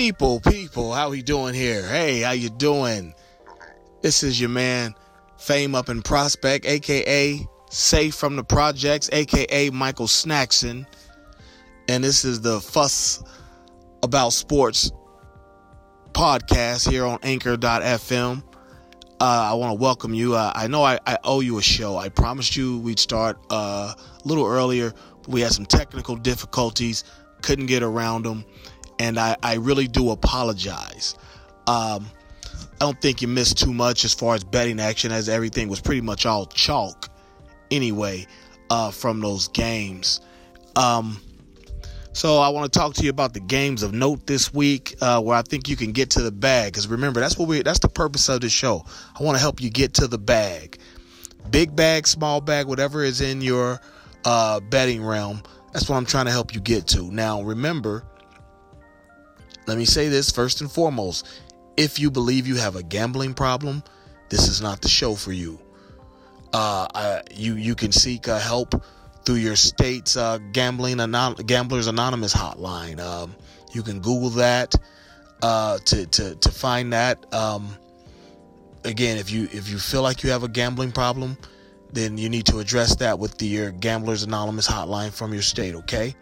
People, people, how we doing here? Hey, how you doing? This is your man, Fame Up in Prospect, aka Safe from the Projects, aka Michael Snackson. And this is the Fuss About Sports podcast here on Anchor.fm. Uh, I want to welcome you. Uh, I know I, I, owe you a show. I promised you we'd start uh, a little earlier, but we had some technical difficulties, couldn't get around them and I, I really do apologize. Um, I don't think you missed too much as far as betting action, as everything was pretty much all chalk anyway uh, from those games. Um, so I want to talk to you about the games of note this week, uh, where I think you can get to the bag. Because remember, that's what we that's the purpose of the show. I want to help you get to the bag, big bag, small bag, whatever is in your uh, betting realm. That's what I'm trying to help you get to. Now, remember, let me say this first and foremost. If you believe you have a gambling problem, this is not the show for you. Uh, you you can seek uh, help through your state's uh, gambling anon- gamblers anonymous hotline. Um, you can Google that uh, to to to find that. Um, again, if you if you feel like you have a gambling problem, then you need to address that with the, your gamblers anonymous hotline from your state. Okay.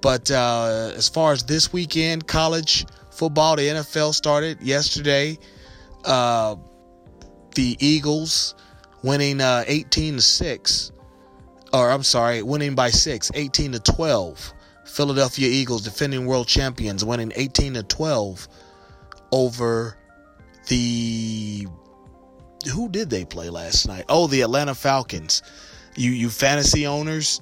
But uh, as far as this weekend, college football, the NFL started yesterday. Uh, the Eagles winning uh, 18 to 6, or I'm sorry, winning by 6, 18 to 12. Philadelphia Eagles, defending world champions, winning 18 to 12 over the. Who did they play last night? Oh, the Atlanta Falcons. You, you fantasy owners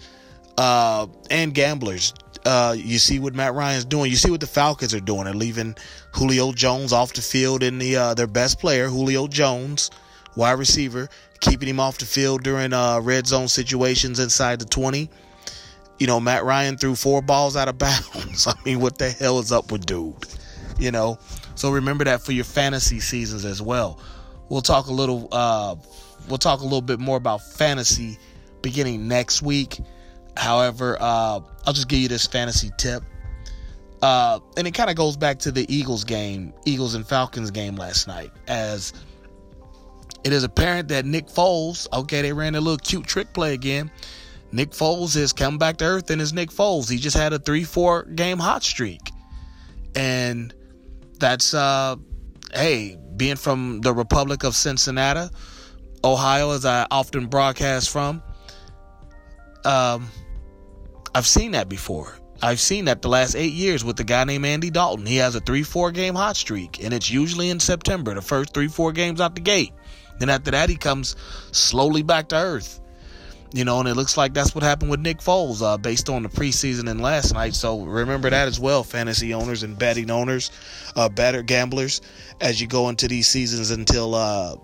uh, and gamblers uh, you see what Matt Ryan's doing. You see what the Falcons are doing. They're leaving Julio Jones off the field in the uh, their best player, Julio Jones, wide receiver, keeping him off the field during uh, red zone situations inside the 20. You know, Matt Ryan threw four balls out of bounds. I mean, what the hell is up with dude? You know, so remember that for your fantasy seasons as well. We'll talk a little. Uh, we'll talk a little bit more about fantasy beginning next week. However, uh, I'll just give you this fantasy tip. Uh, and it kind of goes back to the Eagles game, Eagles and Falcons game last night, as it is apparent that Nick Foles, okay, they ran a little cute trick play again. Nick Foles has come back to earth and is Nick Foles. He just had a 3 4 game hot streak. And that's, uh, hey, being from the Republic of Cincinnati, Ohio, as I often broadcast from, um, I've seen that before. I've seen that the last eight years with the guy named Andy Dalton. He has a 3 4 game hot streak, and it's usually in September, the first 3 4 games out the gate. Then after that, he comes slowly back to earth. You know, and it looks like that's what happened with Nick Foles uh, based on the preseason and last night. So remember that as well, fantasy owners and betting owners, uh, better gamblers, as you go into these seasons until uh,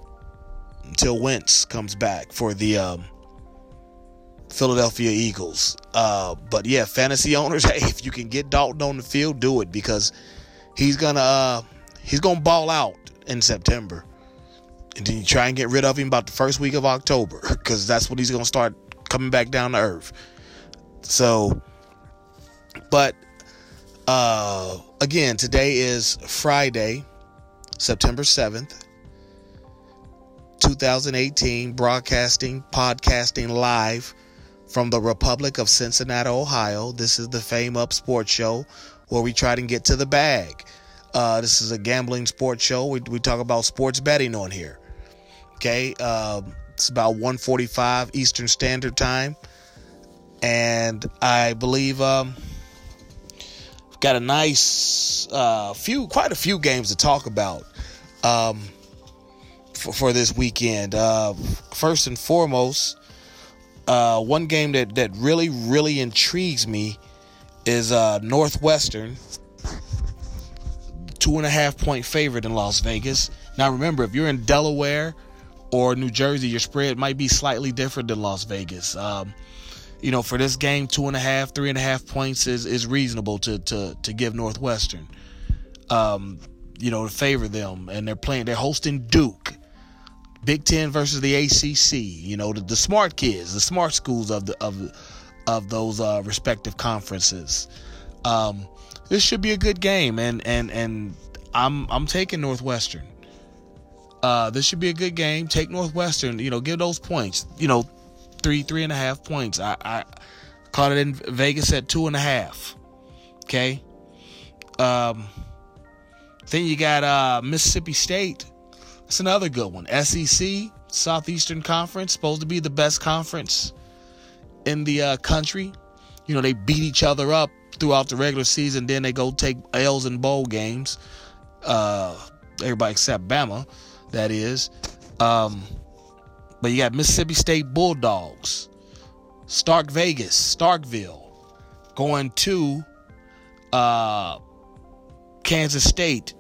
until Wentz comes back for the um, Philadelphia Eagles. Uh, but yeah, fantasy owners, hey, if you can get Dalton on the field, do it because he's gonna uh, he's gonna ball out in September, and then you try and get rid of him about the first week of October because that's when he's gonna start coming back down to earth. So, but uh, again, today is Friday, September seventh. 2018 broadcasting podcasting live from the Republic of Cincinnati, Ohio. This is the Fame Up Sports Show where we try to get to the bag. Uh, this is a gambling sports show. We, we talk about sports betting on here. Okay, uh, it's about 1:45 Eastern Standard Time, and I believe um, got a nice uh, few, quite a few games to talk about um, for, for this weekend. Uh, first and foremost, uh, one game that, that really, really intrigues me is uh, Northwestern, two and a half point favorite in Las Vegas. Now, remember, if you're in Delaware or New Jersey, your spread might be slightly different than Las Vegas. Um, you know, for this game, two and a half, three and a half points is, is reasonable to, to, to give Northwestern. Um, you know, to favor them. And they're playing, they're hosting Duke. Big Ten versus the ACC. You know, the, the smart kids, the smart schools of the of of those uh, respective conferences. Um, this should be a good game, and and and I'm I'm taking Northwestern. Uh, this should be a good game. Take Northwestern. You know, give those points. You know, three three and a half points. I, I caught it in Vegas at two and a half. Okay. Um, then you got uh, Mississippi State. That's another good one. SEC, Southeastern Conference, supposed to be the best conference in the uh, country. You know, they beat each other up throughout the regular season. Then they go take L's in bowl games. Uh, everybody except Bama, that is. Um, but you got Mississippi State Bulldogs, Stark Vegas, Starkville, going to uh, Kansas State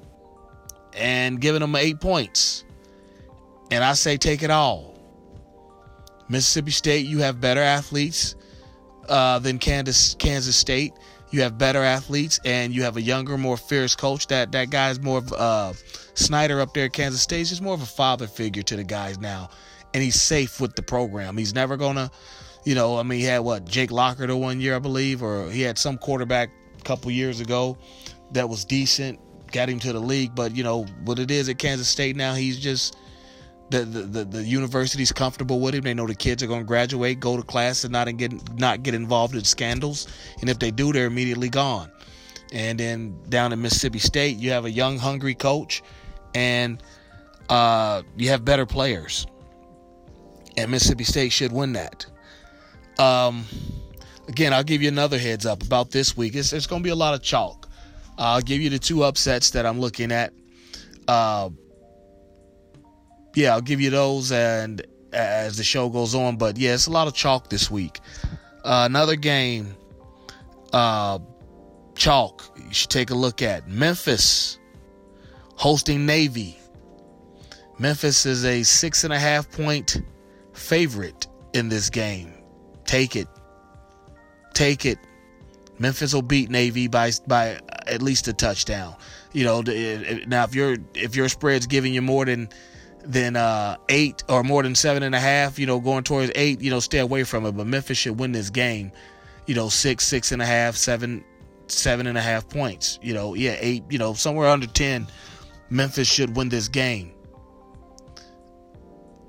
and giving them eight points. And I say take it all. Mississippi State, you have better athletes uh, than Kansas Kansas State. You have better athletes, and you have a younger, more fierce coach. That that guy's more of uh, Snyder up there at Kansas State. He's more of a father figure to the guys now, and he's safe with the program. He's never gonna, you know, I mean, he had what Jake Locker the one year, I believe, or he had some quarterback a couple years ago that was decent, got him to the league. But you know what it is at Kansas State now. He's just the, the, the, university's comfortable with him. They know the kids are going to graduate, go to class, and not get not get involved in scandals. And if they do, they're immediately gone. And then down in Mississippi State, you have a young, hungry coach, and uh, you have better players. And Mississippi State should win that. Um, again, I'll give you another heads up about this week. It's, it's going to be a lot of chalk. I'll give you the two upsets that I'm looking at. Uh, yeah, I'll give you those and as the show goes on. But yeah, it's a lot of chalk this week. Uh, another game, uh, chalk. You should take a look at Memphis hosting Navy. Memphis is a six and a half point favorite in this game. Take it. Take it. Memphis will beat Navy by by at least a touchdown. You know, now if your if your spread's giving you more than than uh, eight or more than seven and a half, you know, going towards eight, you know, stay away from it. But Memphis should win this game, you know, six, six and a half, seven, seven and a half points. You know, yeah, eight, you know, somewhere under 10. Memphis should win this game.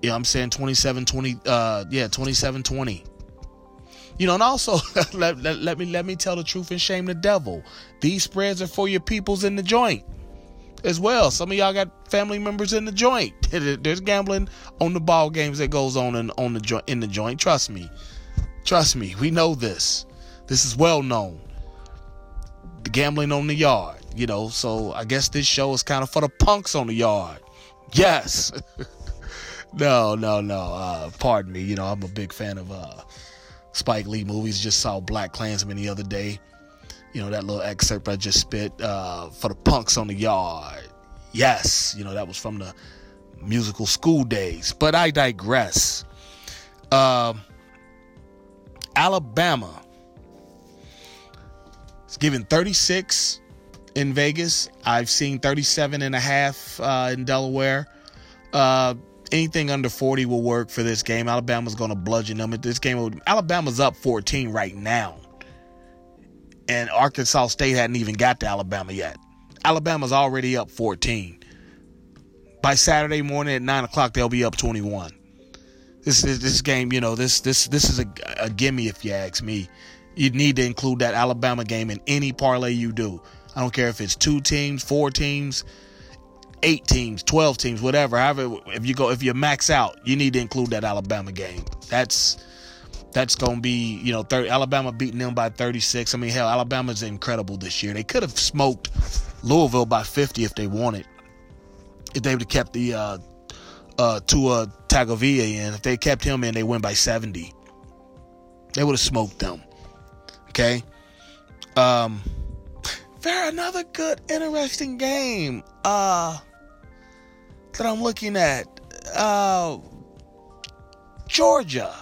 Yeah, I'm saying 27 20, uh, yeah, 27 20. You know, and also let, let, let me let me tell the truth and shame the devil. These spreads are for your peoples in the joint as well. Some of y'all got family members in the joint. There's gambling on the ball games that goes on in, on the joint in the joint. Trust me. Trust me. We know this. This is well known. The gambling on the yard, you know. So I guess this show is kind of for the punks on the yard. Yes. no, no, no. Uh, pardon me. You know, I'm a big fan of uh, Spike Lee movies. Just saw Black Klansman the other day you know, that little excerpt I just spit uh, for the punks on the yard. Yes, you know, that was from the musical School Daze. But I digress. Uh, Alabama is given 36 in Vegas. I've seen 37 and a half uh, in Delaware. Uh, anything under 40 will work for this game. Alabama's going to bludgeon them. This game, Alabama's up 14 right now and Arkansas State hadn't even got to Alabama yet. Alabama's already up 14. By Saturday morning at nine o'clock, they'll be up 21. This is this game, you know, this this this is a, a gimme if you ask me. You need to include that Alabama game in any parlay you do. I don't care if it's two teams, four teams, eight teams, twelve teams, whatever. However, if you go if you max out, you need to include that Alabama game. That's that's going to be, you know, 30, Alabama beating them by 36. I mean, hell, Alabama's incredible this year. They could have smoked Louisville by 50 if they wanted. If they would have kept the uh, uh, Tua Tagovailoa in, if they kept him in, they win by 70. They would have smoked them. Okay. Um, there another good, interesting game. Uh, that I'm looking at. Uh, Georgia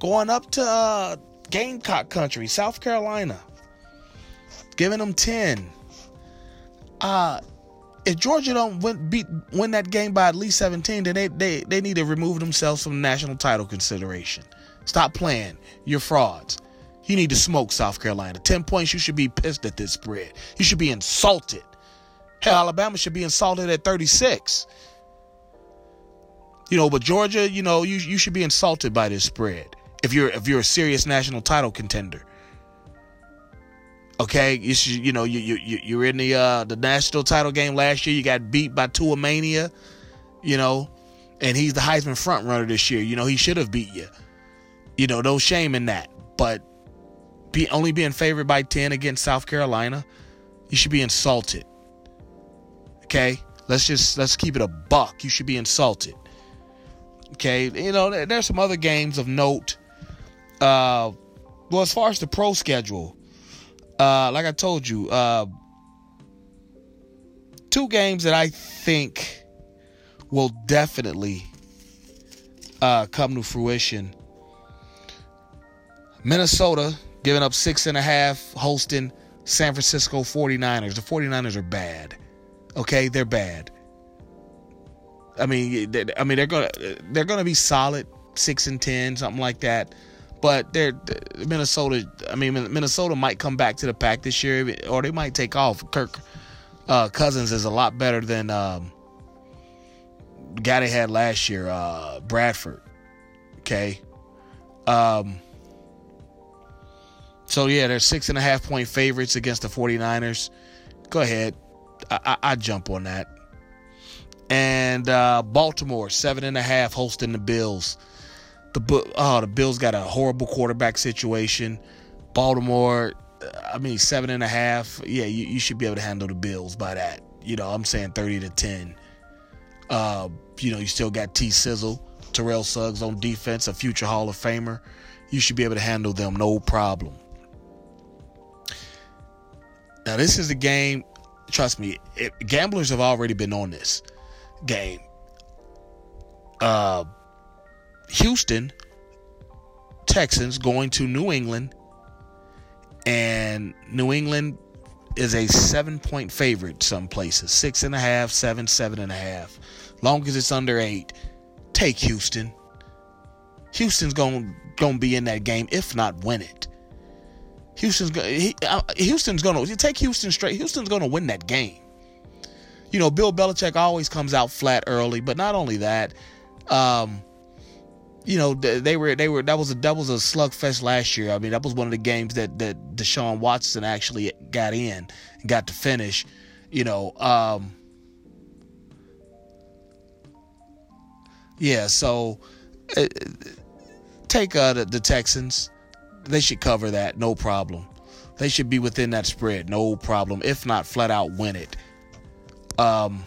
going up to uh, Gamecock country, South Carolina, giving them 10. Uh, if Georgia don't win, beat, win that game by at least 17, then they, they, they need to remove themselves from national title consideration. Stop playing. You're frauds. You need to smoke South Carolina. 10 points, you should be pissed at this spread. You should be insulted. Hell, Alabama should be insulted at 36. You know, but Georgia, you know, you you should be insulted by this spread if you're if you're a serious national title contender. Okay, you should, you know you you you're in the uh the national title game last year. You got beat by Tua Mania, you know, and he's the Heisman front runner this year. You know he should have beat you. You know, no shame in that. But be only being favored by ten against South Carolina, you should be insulted. Okay, let's just let's keep it a buck. You should be insulted. Okay, you know, there's some other games of note. Uh, well, as far as the pro schedule, uh, like I told you, uh, two games that I think will definitely uh, come to fruition. Minnesota giving up six and a half, hosting San Francisco 49ers. The 49ers are bad. Okay, they're bad. I mean, I mean they're gonna they're gonna be solid six and ten, something like that. But they're Minnesota. I mean, Minnesota might come back to the pack this year, or they might take off. Kirk uh, Cousins is a lot better than um, the guy they had last year, uh, Bradford. Okay. Um, so yeah, they're six and a half point favorites against the 49ers. Go ahead. I, I, I jump on that and uh, Baltimore seven and a half hosting the Bills. The oh the Bills got a horrible quarterback situation. Baltimore, I mean seven and a half. Yeah, you, you should be able to handle the Bills by that. You know, I'm saying thirty to ten. Uh, you know, you still got T Sizzle, Terrell Suggs on defense, a future Hall of Famer. You should be able to handle them no problem. Now, this is the game. Trust me, it, gamblers have already been on this game. Uh, Houston Texans going to New England, and New England is a seven point favorite some places six and a half, seven, seven and a half. Long as it's under eight, take Houston. Houston's going to be in that game, if not win it. Houston's going uh, Houston's going to take Houston straight. Houston's going to win that game you know, Bill Belichick always comes out flat early, but not only that, um, you know, they were they were that was a that was a slugfest last year. I mean, that was one of the games that that Deshaun Watson actually got in and got to finish. You know, um, yeah. So uh, take uh, the, the Texans. They should cover that, no problem. They should be within that spread, no problem. If not, flat out win it. Um,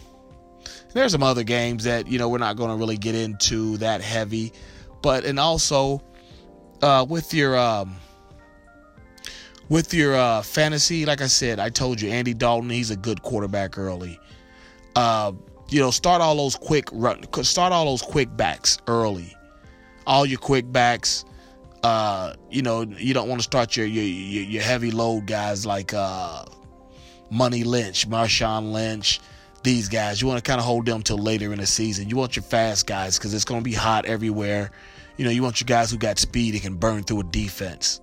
there's some other games that you know we're not going to really get into that heavy, but and also uh, with your um, with your uh, fantasy, like I said, I told you Andy Dalton, he's a good quarterback early. Uh, you know, start all those quick run, start all those quick backs early. All your quick backs. Uh, you know, you don't want to start your your your heavy load guys like uh, Money Lynch, Marshawn Lynch, these guys. You want to kind of hold them till later in the season. You want your fast guys because it's going to be hot everywhere. You know, you want your guys who got speed and can burn through a defense.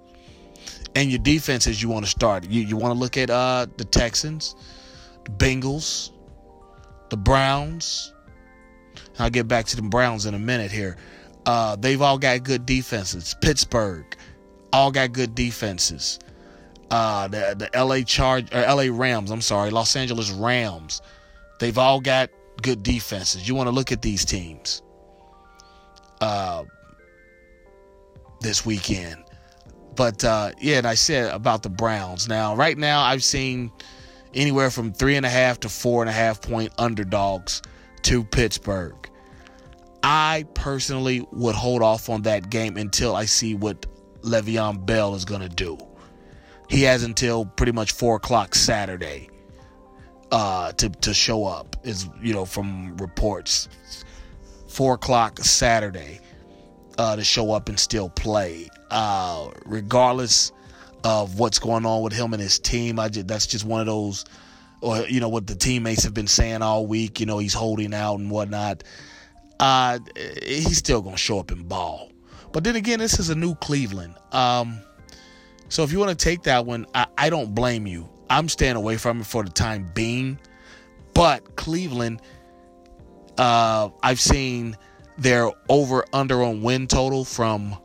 And your defenses you want to start. You you want to look at uh, the Texans, the Bengals, the Browns. I'll get back to the Browns in a minute here. Uh, they've all got good defenses. Pittsburgh, all got good defenses. Uh, the the LA Charge or LA Rams, I'm sorry, Los Angeles Rams They've all got good defenses. You want to look at these teams uh, this weekend. But uh, yeah, and I said about the Browns. Now, right now, I've seen anywhere from three and a half to four and a half point underdogs to Pittsburgh. I personally would hold off on that game until I see what Le'Veon Bell is going to do. He has until pretty much four o'clock Saturday uh, to to show up. Is you know from reports, four o'clock Saturday uh, to show up and still play. Uh, regardless of what's going on with him and his team, I just, that's just one of those, or you know what the teammates have been saying all week. You know he's holding out and whatnot. Uh, he's still gonna show up and ball. But then again, this is a new Cleveland. Um, So if you want to take that one, I, I don't blame you. I'm staying away from it for the time being. But Cleveland, uh, I've seen their over under on win total from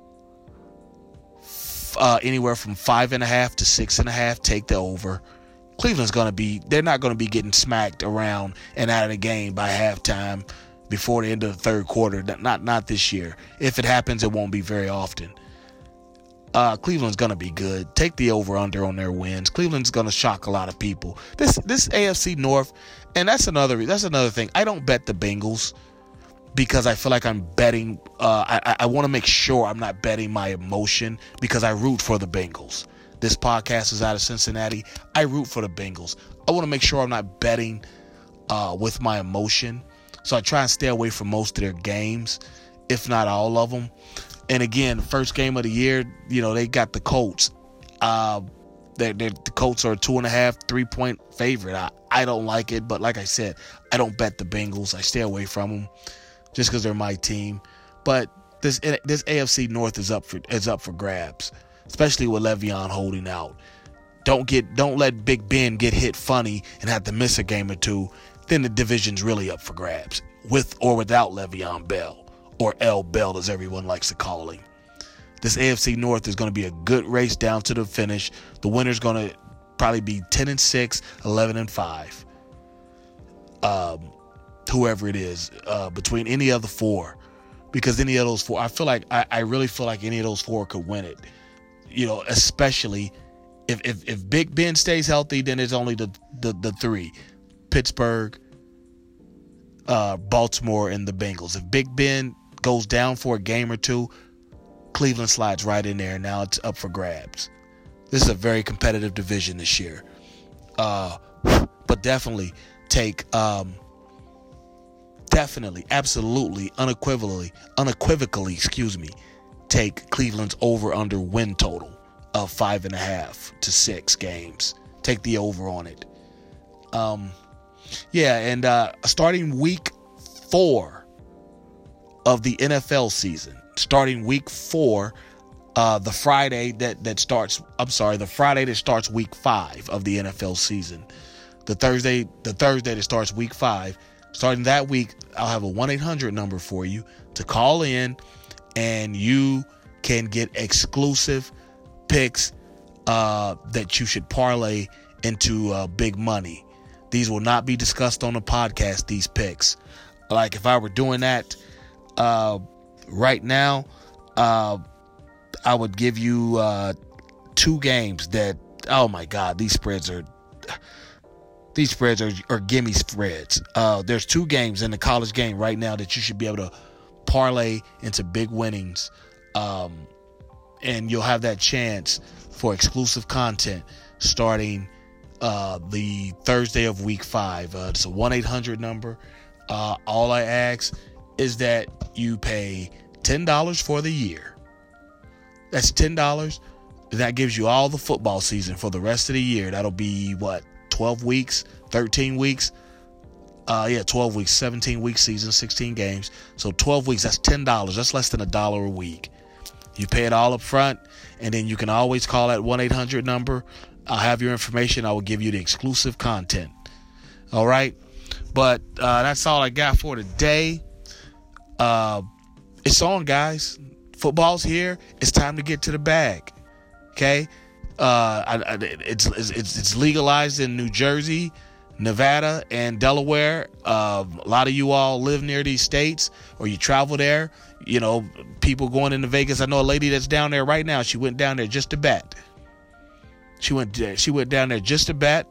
uh, anywhere from five and a half to six and a half. Take the over. Cleveland's going to be, they're not going to be getting smacked around and out of the game by halftime before the end of the third quarter. Not, not this year. If it happens, it won't be very often. Uh, Cleveland's gonna be good. Take the over under on their wins. Cleveland's gonna shock a lot of people. This this AFC North, and that's another that's another thing. I don't bet the Bengals because I feel like I'm betting. Uh, I I want to make sure I'm not betting my emotion because I root for the Bengals. This podcast is out of Cincinnati. I root for the Bengals. I want to make sure I'm not betting uh, with my emotion. So I try and stay away from most of their games, if not all of them. And again, first game of the year, you know, they got the Colts. Uh, they're, they're, the Colts are a two and a half, three point favorite. I, I don't like it, but like I said, I don't bet the Bengals. I stay away from them just because they're my team. But this this AFC North is up for is up for grabs, especially with Le'Veon holding out. Don't get don't let Big Ben get hit funny and have to miss a game or two. Then the division's really up for grabs, with or without Le'Veon Bell or L Bell as everyone likes to call him. This AFC North is going to be a good race down to the finish. The winner's going to probably be 10 and 6, 11 and 5. Um, whoever it is, uh, between any of the four. Because any of those four, I feel like, I, I really feel like any of those four could win it. You know, especially if, if, if Big Ben stays healthy, then it's only the, the, the three Pittsburgh, uh, Baltimore, and the Bengals. If Big Ben goes down for a game or two, Cleveland slides right in there. Now it's up for grabs. This is a very competitive division this year. Uh, but definitely take, um, definitely, absolutely, unequivocally, unequivocally, excuse me, take Cleveland's over under win total of five and a half to six games. Take the over on it. Um, yeah, and uh, starting week four of the NFL season, starting week four, uh, the Friday that that starts. I'm sorry, the Friday that starts week five of the NFL season. The Thursday, the Thursday that starts week five. Starting that week, I'll have a 1 800 number for you to call in, and you can get exclusive picks uh, that you should parlay into uh, big money. These will not be discussed on the podcast. These picks, like if I were doing that uh, right now, uh, I would give you uh, two games that. Oh my God, these spreads are. These spreads are, are gimme spreads. Uh, there's two games in the college game right now that you should be able to parlay into big winnings, um, and you'll have that chance for exclusive content starting uh, the Thursday of week five. Uh, it's a 1 800 number. Uh, all I ask is that you pay $10 for the year. That's $10. That gives you all the football season for the rest of the year. That'll be what, 12 weeks, 13 weeks? Uh, yeah, 12 weeks, 17 week season, 16 games. So 12 weeks, that's $10. That's less than a dollar a week. You pay it all up front, and then you can always call that 1 800 number. I'll have your information. I will give you the exclusive content. All right. But uh, that's all I got for today. Uh, it's on, guys. Football's here. It's time to get to the bag. Okay. Uh, I, I, it's, it's it's legalized in New Jersey, Nevada, and Delaware. Uh, a lot of you all live near these states, or you travel there. You know, people going into Vegas. I know a lady that's down there right now. She went down there just to bet. She went she went down there just to bet.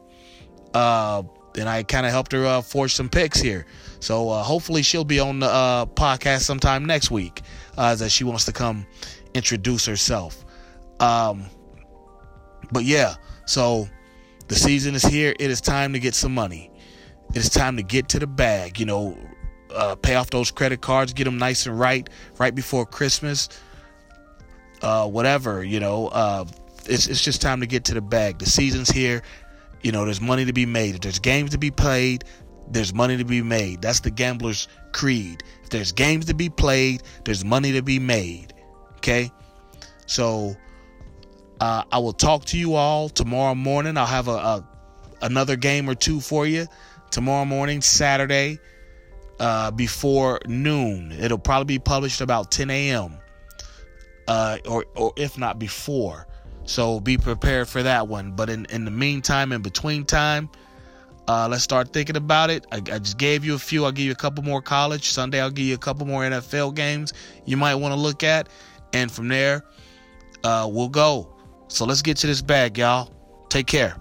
Uh, and I kind of helped her uh, forge some picks here. So uh, hopefully she'll be on the uh, podcast sometime next week uh, as she wants to come introduce herself. Um, but yeah, so the season is here. It is time to get some money. It is time to get to the bag. You know, uh, pay off those credit cards, get them nice and right right before Christmas. Uh, whatever, you know. Uh, it's it's just time to get to the bag. The season's here. You know, there's money to be made. If there's games to be played, there's money to be made. That's the gambler's creed. If there's games to be played, there's money to be made. Okay? So Uh, I will talk to you all tomorrow morning. I'll have a, a another game or two for you tomorrow morning, Saturday, uh, before noon. It'll probably be published about 10 a.m. Uh, or or if not before. So be prepared for that one. But in, in the meantime, in between time, uh, let's start thinking about it. I, I, just gave you a few. I'll give you a couple more college. Sunday, I'll give you a couple more NFL games you might want to look at. And from there, uh, we'll go. So let's get to this bag, y'all. Take care.